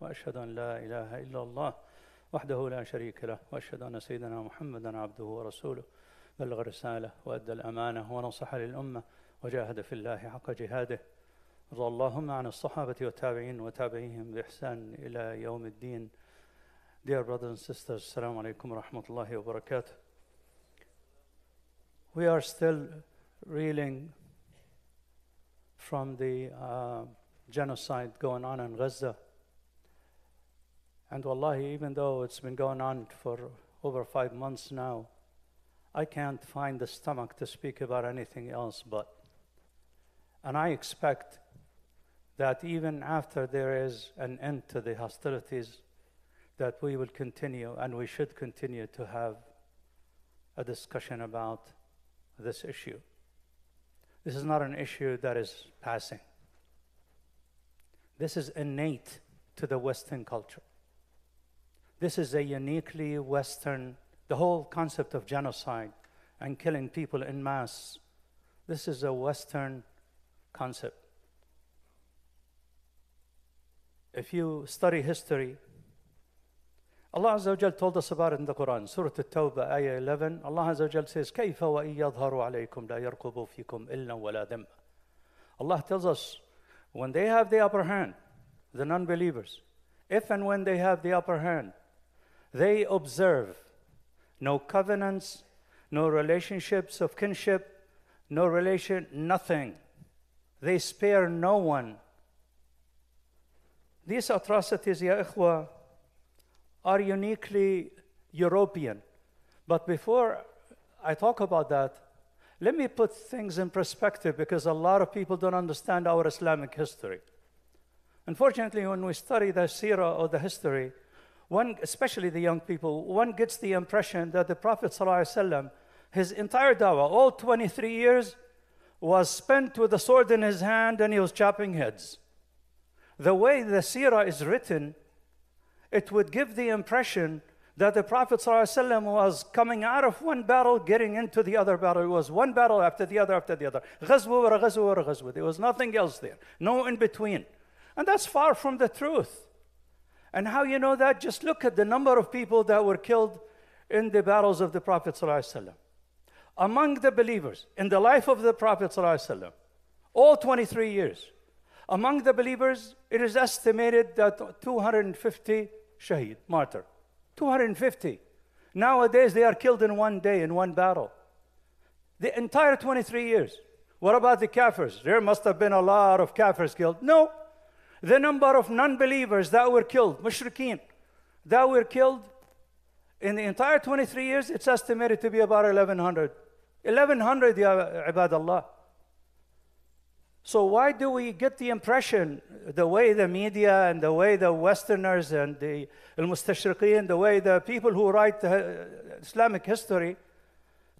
وأشهد أن لا إله إلا الله وحده لا شريك له وأشهد أن سيدنا محمدا عبده ورسوله بلغ الرسالة وأدى الأمانة ونصح للأمة وجاهد في الله حق جهاده رضى اللهم عن الصحابة والتابعين وتابعيهم بإحسان إلى يوم الدين Dear brothers and sisters, Assalamu alaikum wa rahmatullahi wa. We are still reeling from the uh, genocide going on in Gaza. And wallahi, even though it's been going on for over five months now, I can't find the stomach to speak about anything else but. And I expect that even after there is an end to the hostilities, that we will continue and we should continue to have a discussion about this issue. This is not an issue that is passing. This is innate to the Western culture. This is a uniquely Western, the whole concept of genocide and killing people in mass. This is a Western concept. If you study history, Allah Azza wa Jal told us about it in the Quran, Surah At-Tawbah, Ayah 11. Allah Azza wa Jal says, كَيْفَ وَإِن يَظْهَرُوا عَلَيْكُمْ لَا يَرْقُبُوا فِيكُمْ إِلًّا وَلَا ذِمَّةً Allah tells us, when they have the upper hand, the non-believers, if and when they have the upper hand, they observe no covenants, no relationships of kinship, no relation, nothing. They spare no one. These atrocities, ya ikhwa, are uniquely European. But before I talk about that, let me put things in perspective because a lot of people don't understand our Islamic history. Unfortunately, when we study the seerah or the history, one, especially the young people, one gets the impression that the Prophet ﷺ, his entire dawah, all 23 years, was spent with a sword in his hand and he was chopping heads. The way the seerah is written, it would give the impression that the Prophet ﷺ was coming out of one battle, getting into the other battle. It was one battle after the other after the other. Ghazwa wa ghazwa wa ghazwa. There was nothing else there, no in between. And that's far from the truth. And how you know that? Just look at the number of people that were killed in the battles of the Prophet. Among the believers, in the life of the Prophet all 23 years, among the believers, it is estimated that 250 shaheed, martyr. 250. Nowadays, they are killed in one day, in one battle. The entire 23 years. What about the kafirs? There must have been a lot of kafirs killed. No. The number of non believers that were killed, mushrikeen, that were killed in the entire 23 years, it's estimated to be about 1,100. 1,100, ya ibadallah. So why do we get the impression, the way the media and the way the Westerners and the al-mustashriqeen, the way the people who write the uh, Islamic history,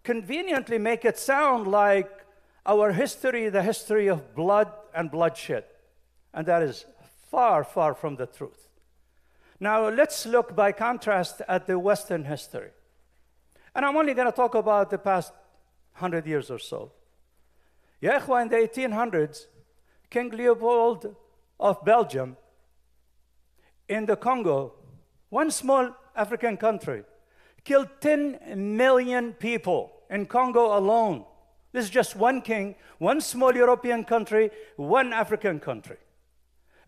conveniently make it sound like our history, the history of blood and bloodshed. And that is far, far from the truth. Now let's look by contrast at the Western history. And I'm only going to talk about the past 100 years or so. Ya in the 1800s, King Leopold of Belgium in the Congo, one small African country, killed 10 million people in Congo alone. This is just one king, one small European country, one African country.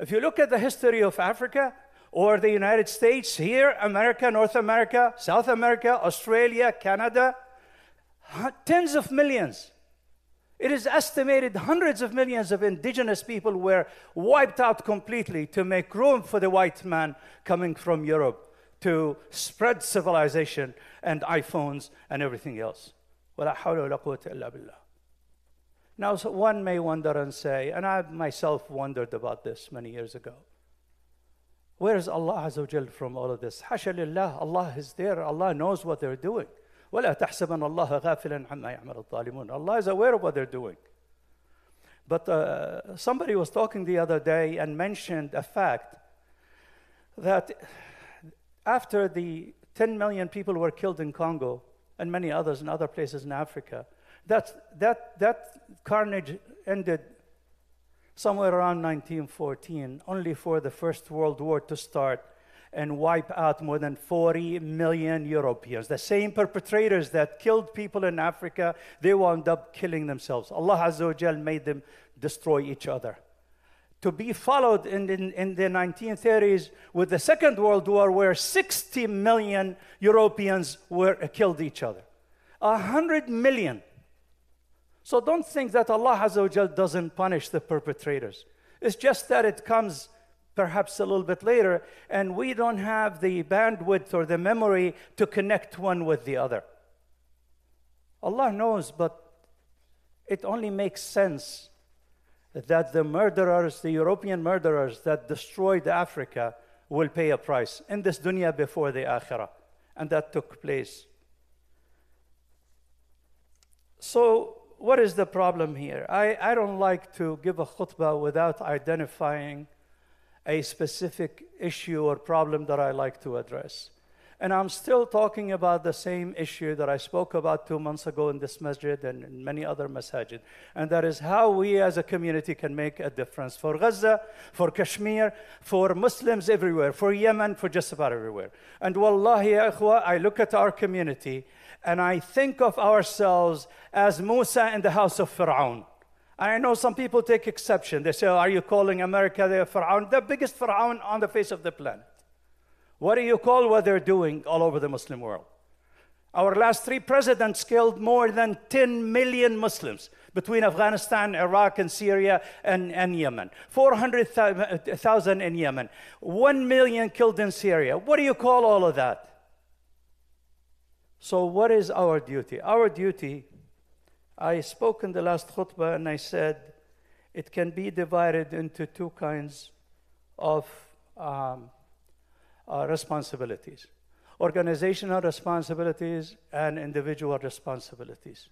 If you look at the history of Africa or the United States, here, America, North America, South America, Australia, Canada, tens of millions it is estimated hundreds of millions of indigenous people were wiped out completely to make room for the white man coming from Europe to spread civilization and iPhones and everything else. Now, so one may wonder and say, and I myself wondered about this many years ago. Where is Allah Azza from all of this? Hasha lillah, Allah is there, Allah knows what they're doing. ولا تحسبن الله غافلا عما يعمل الظالمون. Allah is aware of what they're doing. But uh, somebody was talking the other day and mentioned a fact that after the 10 million people were killed in Congo and many others in other places in Africa, that, that, that carnage ended somewhere around 1914, only for the First World War to start and wipe out more than 40 million Europeans. The same perpetrators that killed people in Africa, they wound up killing themselves. Allah Azza wa Jal made them destroy each other. To be followed in, in, in the 1930s with the Second World War, where 60 million Europeans were killed each other. 100 million. So don't think that Allah doesn't punish the perpetrators. It's just that it comes perhaps a little bit later, and we don't have the bandwidth or the memory to connect one with the other. Allah knows, but it only makes sense that the murderers, the European murderers that destroyed Africa, will pay a price in this dunya before the akhirah. And that took place. So, what is the problem here? I, I don't like to give a khutbah without identifying a specific issue or problem that I like to address. And I'm still talking about the same issue that I spoke about two months ago in this masjid and in many other masajid. And that is how we as a community can make a difference for Gaza, for Kashmir, for Muslims everywhere, for Yemen, for just about everywhere. And wallahi, I look at our community and I think of ourselves as Musa in the house of Pharaoh. I know some people take exception. They say, oh, Are you calling America the Pharaoh? The biggest Pharaoh on the face of the planet. What do you call what they're doing all over the Muslim world? Our last three presidents killed more than 10 million Muslims between Afghanistan, Iraq, and Syria and, and Yemen. 400,000 in Yemen. 1 million killed in Syria. What do you call all of that? So, what is our duty? Our duty I spoke in the last khutbah and I said it can be divided into two kinds of um, uh, responsibilities organizational responsibilities and individual responsibilities.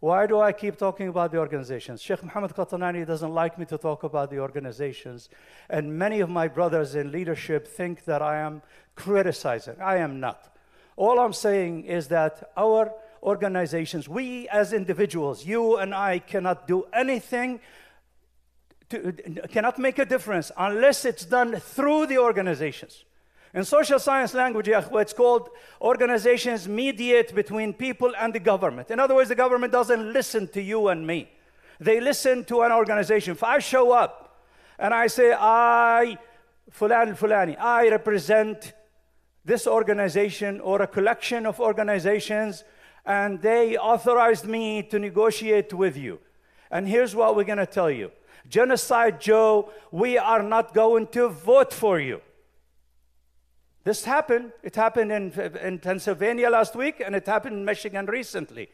Why do I keep talking about the organizations? Sheikh Mohammed Qatanani doesn't like me to talk about the organizations, and many of my brothers in leadership think that I am criticizing. I am not. All I'm saying is that our organizations. We as individuals, you and I, cannot do anything, to, cannot make a difference unless it's done through the organizations. In social science language, it's called organizations mediate between people and the government. In other words, the government doesn't listen to you and me. They listen to an organization. If I show up and I say, I, Fulan Fulani, I represent this organization or a collection of organizations and they authorized me to negotiate with you. And here's what we're going to tell you Genocide Joe, we are not going to vote for you. This happened. It happened in, in Pennsylvania last week, and it happened in Michigan recently.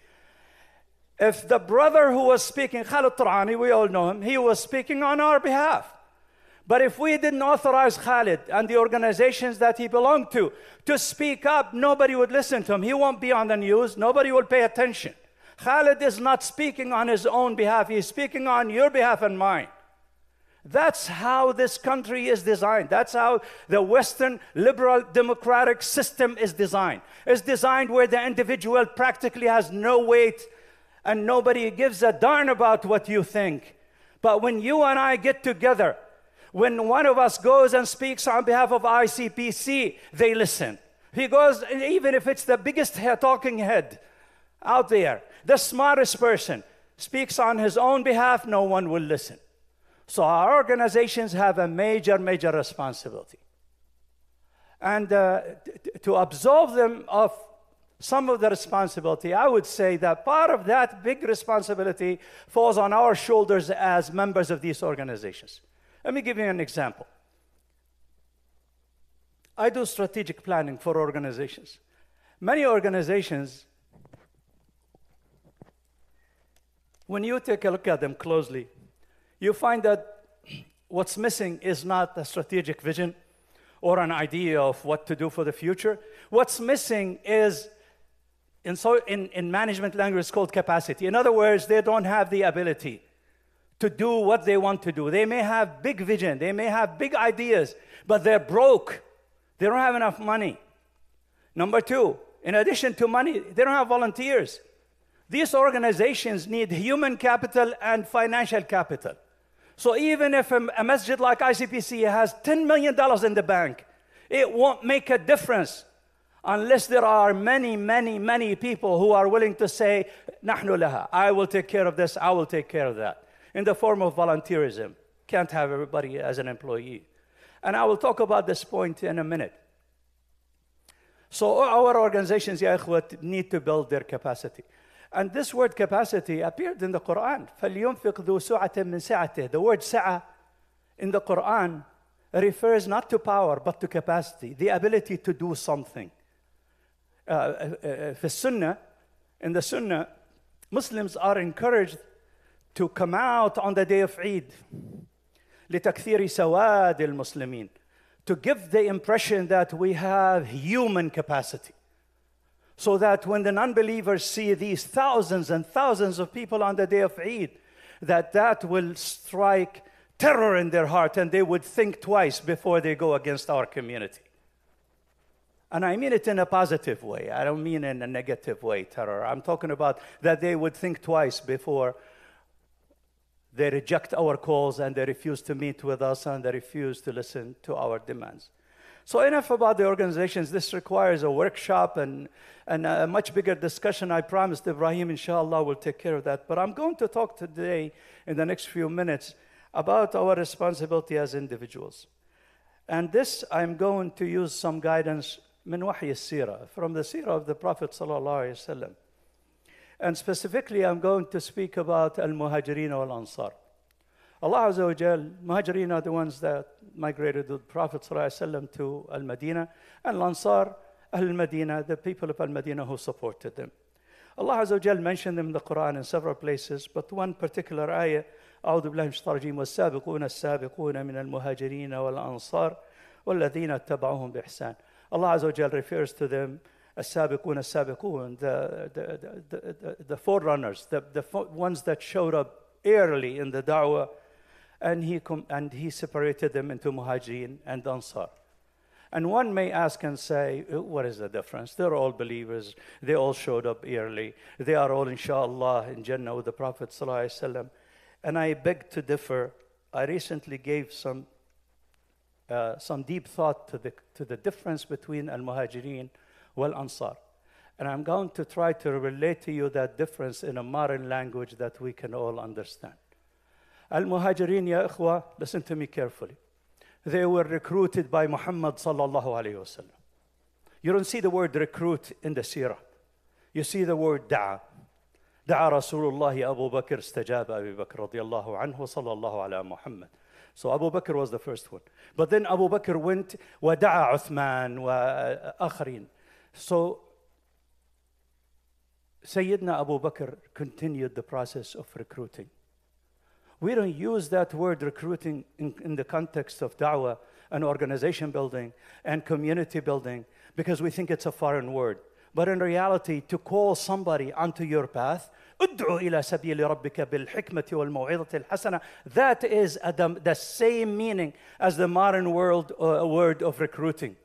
If the brother who was speaking, Khalid Turaani, we all know him, he was speaking on our behalf. But if we didn't authorize Khalid and the organizations that he belonged to to speak up, nobody would listen to him. He won't be on the news. Nobody will pay attention. Khalid is not speaking on his own behalf. He's speaking on your behalf and mine. That's how this country is designed. That's how the Western liberal democratic system is designed. It's designed where the individual practically has no weight and nobody gives a darn about what you think. But when you and I get together when one of us goes and speaks on behalf of ICPC, they listen. He goes, even if it's the biggest talking head out there, the smartest person, speaks on his own behalf, no one will listen. So our organizations have a major, major responsibility. And uh, to absolve them of some of the responsibility, I would say that part of that big responsibility falls on our shoulders as members of these organizations. Let me give you an example. I do strategic planning for organizations. Many organizations, when you take a look at them closely, you find that what's missing is not a strategic vision or an idea of what to do for the future. What's missing is, in, so, in, in management language, it's called capacity. In other words, they don't have the ability to do what they want to do. They may have big vision, they may have big ideas, but they're broke. They don't have enough money. Number two, in addition to money, they don't have volunteers. These organizations need human capital and financial capital. So even if a, a masjid like ICPC has $10 million in the bank, it won't make a difference unless there are many, many, many people who are willing to say, نحن لها, I will take care of this, I will take care of that, in the form of volunteerism. Can't have everybody as an employee. And I will talk about this point in a minute. So our organizations, ya ikhwat, need to build their capacity. And this word capacity appeared in the Quran. فَلْيُنْفِقْ ذُو سُعَةٍ مِّن سَعَتِهِ The word sa'a in the Quran refers not to power, but to capacity, the ability to do something. Uh, uh, uh, في السنة, in the Sunnah, Muslims are encouraged to come out on the day of Eid لتكثير سواد المسلمين to give the impression that we have human capacity so that when the non-believers see these thousands and thousands of people on the day of Eid, that that will strike terror in their heart and they would think twice before they go against our community. And I mean it in a positive way. I don't mean in a negative way, terror. I'm talking about that they would think twice before they reject our calls and they refuse to meet with us and they refuse to listen to our demands. So, enough about the organizations. This requires a workshop and, and a much bigger discussion. I promised Ibrahim, inshallah, will take care of that. But I'm going to talk today, in the next few minutes, about our responsibility as individuals. And this, I'm going to use some guidance من وحي السيرة, from the seerah of the Prophet sallallahu alaihi wasallam. And specifically, I'm going to speak about al-muhajirin wal-ansar. Allah Azza wa Jal, Muhajirin are the ones that migrated with the Prophet ﷺ to Al Medina, and Lansar, Al Medina, the people of Al Medina who supported them. Allah Azza wa Jal mentioned them in the Quran in several places, but one particular ayah, أعوذ بالله من الشيطان الرجيم والسابقون السابقون من المهاجرين والأنصار والذين اتبعوهم بإحسان. Allah Azza wa Jal refers to them السابقون السابقون, the, the, the, the, the forerunners, the, the ones that showed up early in the da'wah and he, and he separated them into muhajirin and ansar. And one may ask and say, uh, what is the difference? They're all believers. They all showed up early. They are all, inshallah, in Jannah with the Prophet. ﷺ. And I beg to differ. I recently gave some, uh, some deep thought to the, to the difference between Al Muhajirin wal Ansar. And I'm going to try to relate to you that difference in a modern language that we can all understand. Al-Muhajirin, ya ikhwa, listen to me carefully. They were recruited by Muhammad sallallahu alayhi wasallam. You don't see the word recruit in the seerah. You see the word da'a. دعا رسول الله أبو بكر استجاب أبي بكر رضي الله عنه صلى الله على محمد So Abu Bakr was the first one. But then Abu Bakr went ودعا عثمان وآخرين. So Sayyidina Abu Bakr continued the process of recruiting. We don't use that word recruiting in, in the context of da'wah and organization building and community building because we think it's a foreign word. But in reality, to call somebody onto your path, ادعو إلى سبيل ربك بالحكمة والموعظة الحسنة. That is the, the same meaning as the modern world uh, word of recruiting.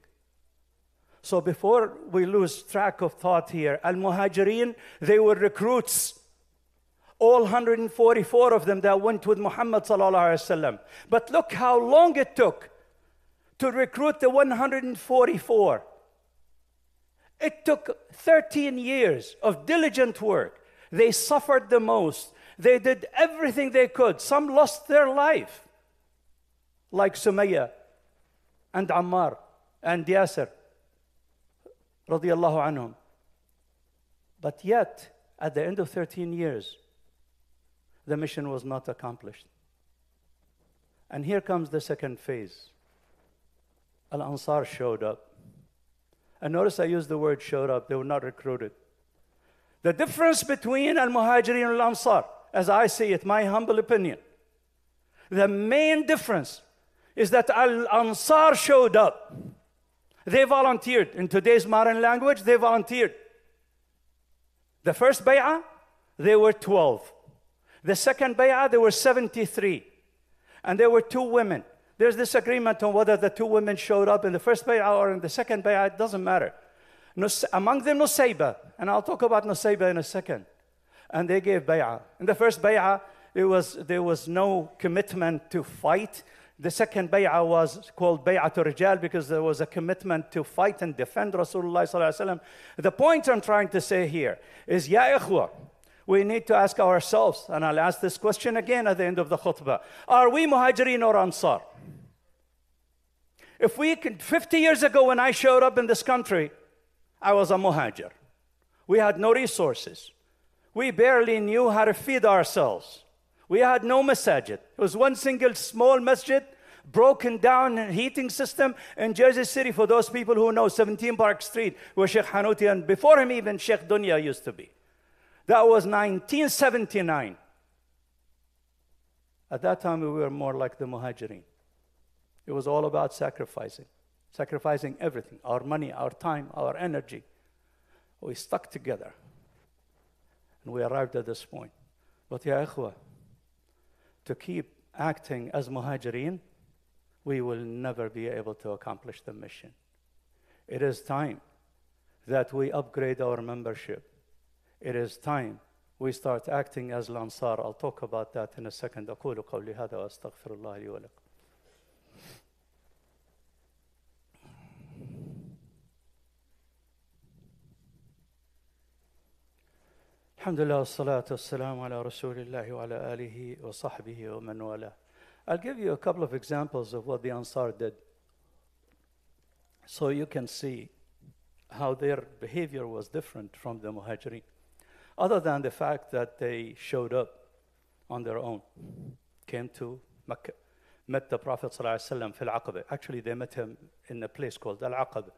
So before we lose track of thought here, Al-Muhajirin, they were recruits all 144 of them that went with Muhammad But look how long it took to recruit the 144. It took 13 years of diligent work. They suffered the most. They did everything they could. Some lost their life, like Sumayya and Ammar and anhum. But yet, at the end of 13 years, the mission was not accomplished. And here comes the second phase. Al Ansar showed up. And notice I used the word showed up, they were not recruited. The difference between Al Muhajirin and Al Ansar, as I see it, my humble opinion, the main difference is that Al Ansar showed up. They volunteered. In today's modern language, they volunteered. The first bay'ah, they were 12. The second bay'ah, there were 73. And there were two women. There's disagreement on whether the two women showed up in the first bay'ah or in the second bay'ah. It doesn't matter. Nus- among them, Nusayba. And I'll talk about Nusayba in a second. And they gave bay'ah. In the first bay'ah, it was, there was no commitment to fight. The second bay'ah was called bay'atul rijal because there was a commitment to fight and defend Rasulullah The point I'm trying to say here is, ya we need to ask ourselves, and I'll ask this question again at the end of the khutbah. Are we muhajirin or ansar? If we could, 50 years ago when I showed up in this country, I was a muhajir. We had no resources. We barely knew how to feed ourselves. We had no masajid. It was one single small masjid, broken down heating system in Jersey City for those people who know 17 Park Street, where Sheikh Hanuti and before him even Sheikh Dunya used to be. That was 1979. At that time, we were more like the Muhajirin. It was all about sacrificing, sacrificing everything our money, our time, our energy. We stuck together. And we arrived at this point. But, ya ikhwa, to keep acting as Muhajirin, we will never be able to accomplish the mission. It is time that we upgrade our membership it is time we start acting as Lansar. I'll talk about that in a second. أقول قولي هذا وأستغفر الله لي ولكم. الحمد لله والصلاة والسلام على رسول الله وعلى آله وصحبه ومن والاه. I'll give you a couple of examples of what the Ansar did so you can see how their behavior was different from the Muhajirin other than the fact that they showed up on their own, came to Mecca, met the Prophet ﷺ fil Aqaba. Actually, they met him in a place called Al Aqaba.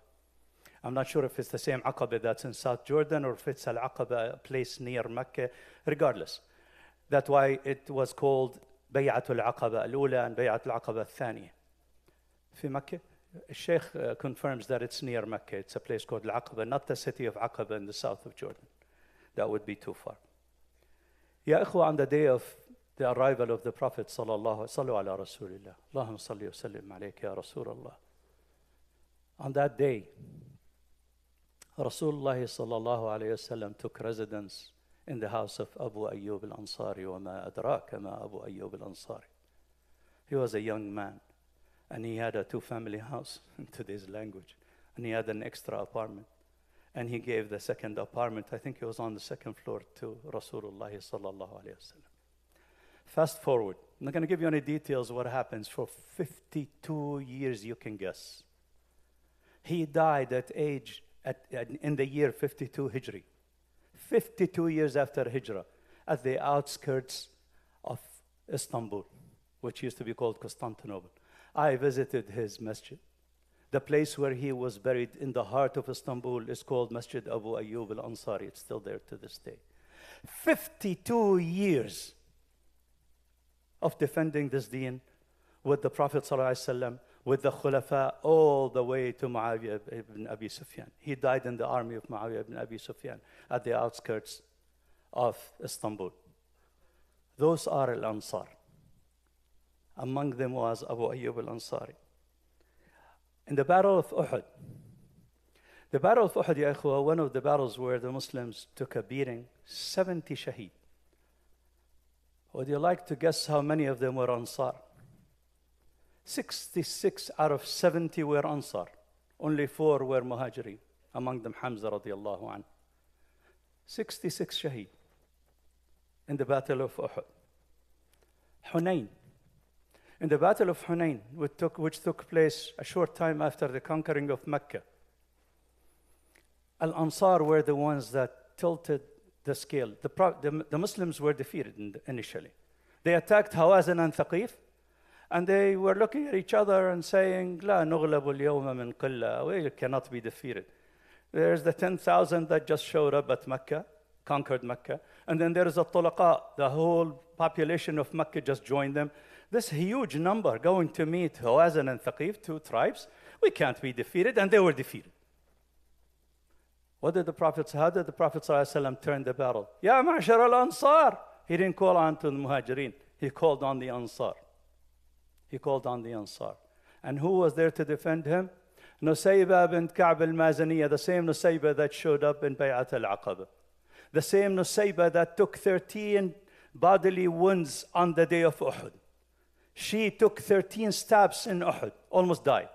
I'm not sure if it's the same Aqaba that's in South Jordan or if it's Al Aqaba, a place near Mecca. Regardless, that's why it was called بيعة العقبة الأولى and بيعة العقبة الثانية. في مكة Sheikh confirms that it's near Mecca. It's a place called Al-Aqaba, not the city of Aqaba in the south of Jordan that would be too far. Ya ikhwa, on the day of the arrival of the Prophet sallallahu sallu ala Rasulillah, Allahumma salli wa sallim alayka ya Rasulullah. On that day, Rasulullah sallallahu alayhi wasallam took residence in the house of Abu Ayyub al-Ansari wa ma adraka ma Abu Ayyub al-Ansari. He was a young man and he had a two-family house in today's language and he had an extra apartment and he gave the second apartment, I think it was on the second floor, to Rasulullah sallallahu alayhi wasallam. Fast forward, I'm not going to give you any details what happens for 52 years, you can guess. He died at age, at, at, in the year 52 Hijri, 52 years after Hijrah, at the outskirts of Istanbul, which used to be called Constantinople. I visited his masjid. The place where he was buried in the heart of Istanbul is called Masjid Abu Ayyub al Ansari. It's still there to this day. 52 years of defending this deen with the Prophet ﷺ, with the Khulafa, all the way to Muawiyah ibn Abi Sufyan. He died in the army of Muawiyah ibn Abi Sufyan at the outskirts of Istanbul. Those are Al Ansar. Among them was Abu Ayyub al Ansari in the Battle of Uhud. The Battle of Uhud, ya one of the battles where the Muslims took a beating, 70 shaheed. Would you like to guess how many of them were Ansar? 66 out of 70 were Ansar. Only four were Muhajirin, among them Hamza radiallahu anh. 66 shaheed in the Battle of Uhud. Hunayn, in the Battle of Hunain, which took, which took place a short time after the conquering of Mecca. Al Ansar were the ones that tilted the scale. The, the, the Muslims were defeated in the, initially. They attacked Hawazin and Thaqif, and they were looking at each other and saying, لا نغلب اليوم من قلة. We cannot be defeated. There's the 10,000 that just showed up at Mecca, conquered Mecca. And then there is a tulaqa, the whole population of Mecca just joined them. This huge number going to meet Hawazin and Thaqif, two tribes, we can't be defeated, and they were defeated. What did the Prophet? How did the Prophet ﷺ turn the battle? Ya ma'shar al-ansar. He didn't call on to the muhajirin. He called on the ansar. He called on the ansar. And who was there to defend him? Nusayba bint Ka'b al-Mazaniyah, the same Nusayba that showed up in Bay'at al-Aqaba. The same Nusayba that took 13 bodily wounds on the day of Uhud. She took 13 stabs in Uhud, almost died.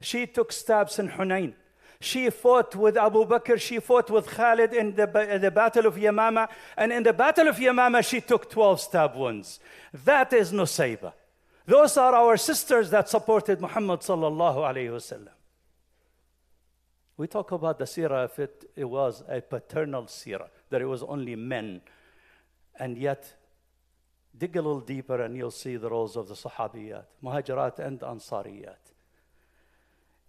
She took stabs in Hunain. She fought with Abu Bakr, she fought with Khalid in the, the Battle of Yamama, and in the Battle of Yamama, she took 12 stab wounds. That is Nusayba. Those are our sisters that supported Muhammad sallallahu alayhi wasallam. We talk about the seerah if it, it was a paternal seerah, that it was only men. And yet, dig a little deeper and you'll see the roles of the Sahabiyat, Muhajirat, and Ansariyat.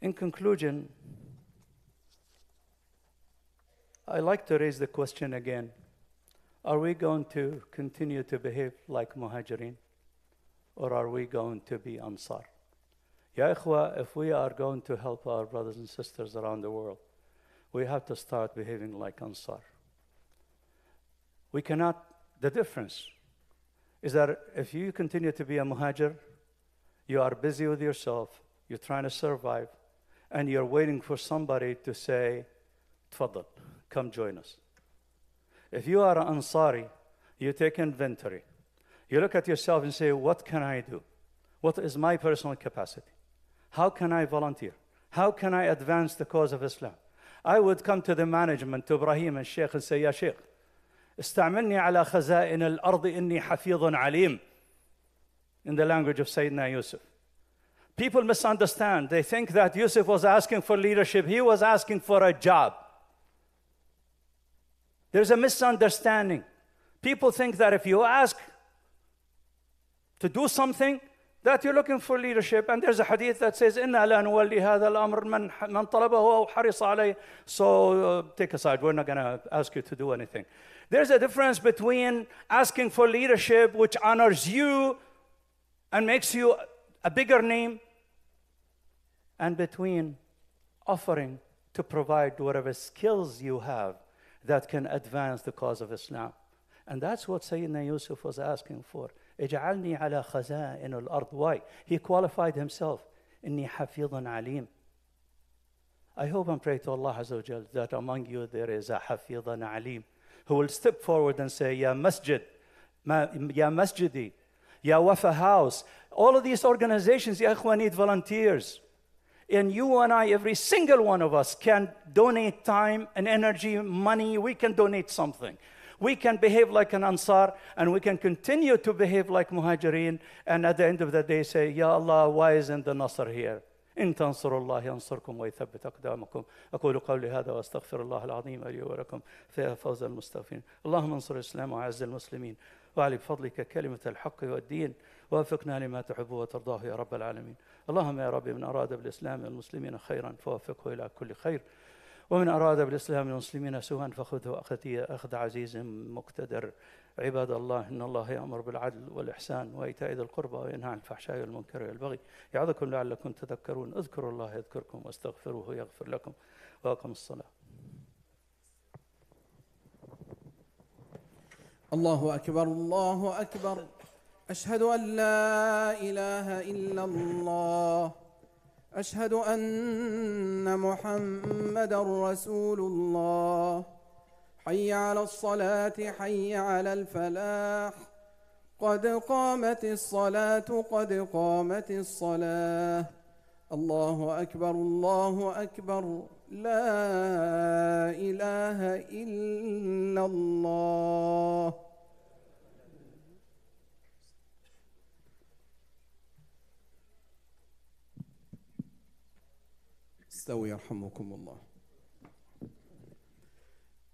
In conclusion, I like to raise the question again Are we going to continue to behave like Muhajirin? Or are we going to be Ansar? Ya ikhwa, if we are going to help our brothers and sisters around the world, we have to start behaving like Ansar. We cannot, the difference is that if you continue to be a muhajir, you are busy with yourself, you're trying to survive, and you're waiting for somebody to say, Tfaddal, come join us. If you are an Ansari, you take inventory. You look at yourself and say, What can I do? What is my personal capacity? How can I volunteer? How can I advance the cause of Islam? I would come to the management, to Ibrahim and Sheikh and say, Ya Sheikh, استعملني على خزائن الأرض إني حفيظ عليم in the language of Sayyidina Yusuf. People misunderstand. They think that Yusuf was asking for leadership. He was asking for a job. There's a misunderstanding. People think that if you ask to do something, that you're looking for leadership. And there's a hadith that says, إِنَّا لَا نُوَلِّي هَذَا الْأَمْرِ مَنْ, مَنْ طَلَبَهُ أَوْ حَرِصَ عَلَيْهِ So uh, take aside, we're not going to ask you to do anything. There's a difference between asking for leadership, which honors you and makes you a bigger name, and between offering to provide whatever skills you have that can advance the cause of Islam. And that's what Sayyidina Yusuf was asking for. اجعلني على خزائن الأرض. Why? He qualified himself. إني حفيظ عليم. I hope and pray to Allah Azza wa that among you there is a حفيظ عليم who will step forward and say, Ya Masjid, Ya Masjidi, Ya Wafa House. All of these organizations, Ya Ikhwan, need volunteers. And you and I, every single one of us, can donate time and energy, money. We can donate something we can behave like an Ansar and we can continue to behave like Muhajirin and at the end of the day say, Ya Allah, why isn't the Nasr here? إن تنصروا الله ينصركم ويثبت أقدامكم. أقول قولي هذا وأستغفر الله العظيم لي ولكم. في فوز المستغفرين. اللهم انصر الإسلام وأعز المسلمين. وعلي بفضلك كلمة الحق والدين. ووفقنا لما تحب وترضاه يا رب العالمين. اللهم يا رب من أراد بالإسلام والمسلمين خيرا فوفقه إلى كل خير. ومن أراد بالإسلام والمسلمين سوءا فخذه أخذ عزيز مقتدر. عباد الله إن الله يأمر بالعدل والإحسان وإيتاء ذي القربى وينهى عن الفحشاء والمنكر والبغي يعظكم لعلكم تذكرون. اذكروا الله يذكركم واستغفروه يغفر لكم. وأقم الصلاة. الله أكبر الله أكبر. أشهد أن لا إله إلا الله. أشهد أن محمد رسول الله. حي على الصلاة حي على الفلاح. قد قامت الصلاة قد قامت الصلاة. الله أكبر الله أكبر. لا إله إلا الله. استوي يرحمكم الله.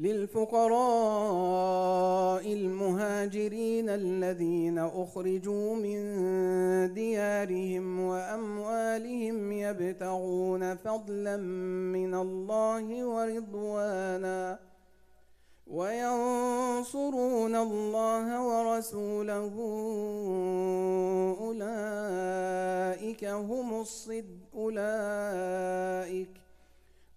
للفقراء المهاجرين الذين أخرجوا من ديارهم وأموالهم يبتغون فضلا من الله ورضوانا وينصرون الله ورسوله. أولئك هم الصد أولئك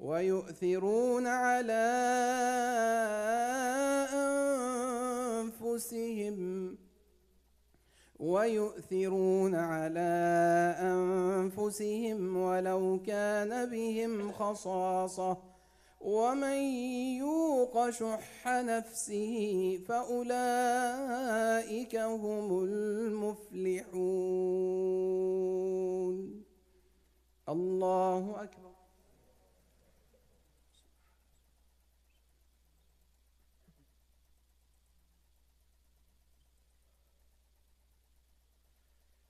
ويؤثرون على أنفسهم ويؤثرون على أنفسهم ولو كان بهم خصاصة ومن يوق شح نفسه فأولئك هم المفلحون الله أكبر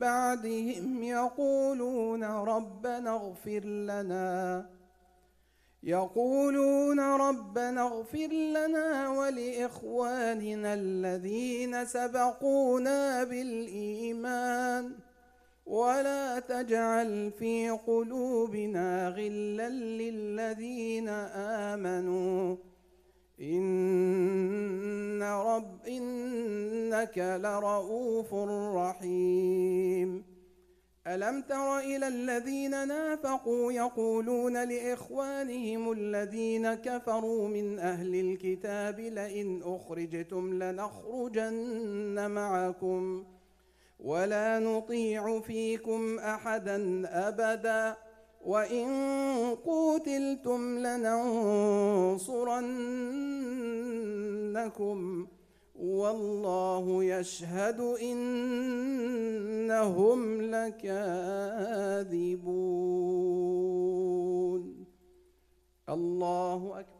بعدهم يقولون ربنا اغفر لنا. يقولون ربنا اغفر لنا ولإخواننا الذين سبقونا بالإيمان. ولا تجعل في قلوبنا غلا للذين آمنوا. إن رب إنك لرؤوف رحيم. ألم تر إلى الذين نافقوا يقولون لإخوانهم الذين كفروا من أهل الكتاب لئن أخرجتم لنخرجن معكم ولا نطيع فيكم أحدا أبدا. وإن قوتلتم لننصرنكم والله يشهد إنهم لكاذبون. الله أكبر.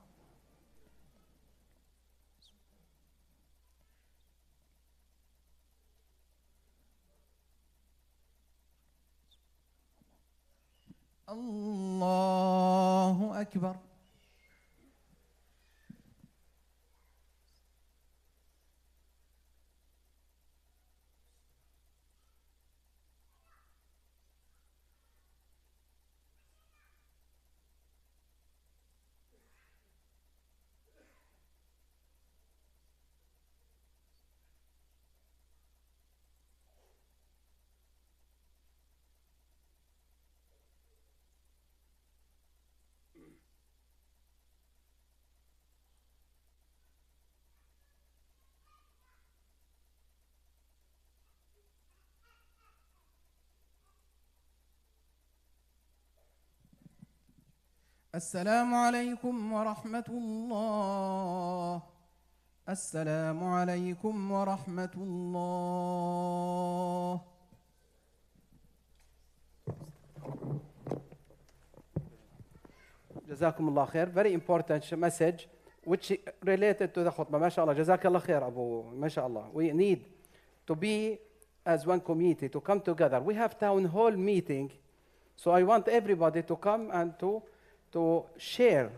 الله أكبر. السلام عليكم ورحمة الله السلام عليكم ورحمة الله جزاكم الله خير very important message which related to the khutbah ما شاء الله جزاك الله خير أبو ما شاء الله we need to be as one community to come together we have town hall meeting so I want everybody to come and to to share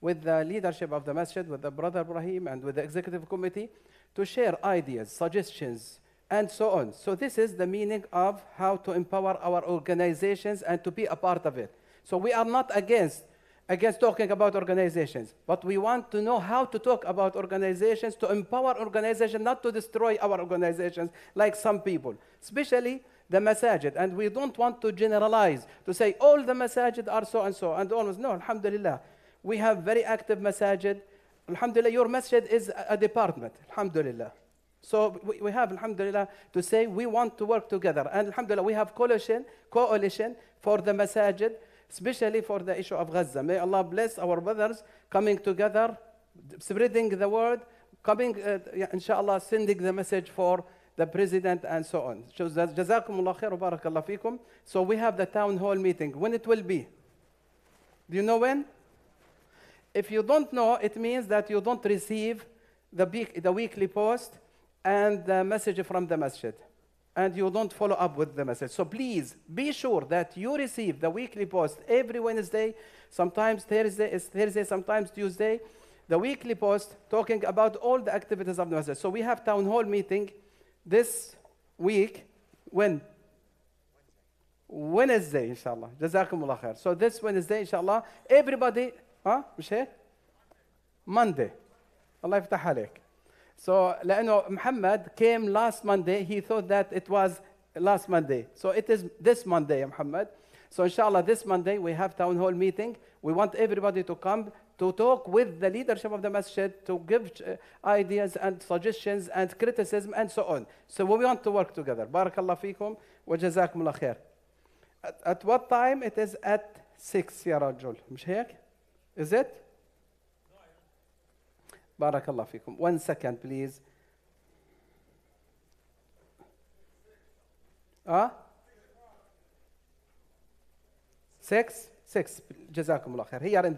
with the leadership of the masjid with the brother Ibrahim and with the executive committee to share ideas suggestions and so on. So this is the meaning of how to empower our organizations and to be a part of it. So we are not against against talking about organizations, but we want to know how to talk about organizations to empower organizations, not to destroy our organizations like some people, especially the masajid. And we don't want to generalize to say all the masajid are so and so and almost no. Alhamdulillah, we have very active masajid. Alhamdulillah, your masjid is a department. Alhamdulillah. So we, we have, alhamdulillah, to say we want to work together. And alhamdulillah, we have coalition, coalition for the masajid, especially for the issue of Gaza. May Allah bless our brothers coming together, spreading the word, coming, uh, inshallah, sending the message for the president and so on. So, Jazakumullah khair barakallah fikum. So we have the town hall meeting. When it will be? Do you know when? If you don't know, it means that you don't receive the, week, the weekly post and the message from the masjid. And you don't follow up with the message. So please be sure that you receive the weekly post every Wednesday, sometimes Thursday, is Thursday, sometimes Tuesday. The weekly post talking about all the activities of the masjid. So we have town hall meeting this week. When? Wednesday, inshallah. Jazakumullah khair. So this Wednesday, inshallah, everybody, ها مش هيك؟ Monday. الله يفتح عليك. So لأنه محمد came last Monday, he thought that it was last Monday. So it is this Monday, Muhammad. So inshallah, this Monday we have town hall meeting. We want everybody to come to talk with the leadership of the masjid, to give uh, ideas and suggestions and criticism and so on. So we want to work together. Barakallah fikum wa jazakumullah khair. At, at what time? It is at 6 يا رجل. مش هيك? Is it? بارك الله فيكم. One second, please. اه Six? Six. جزاكم الله خير. Here in the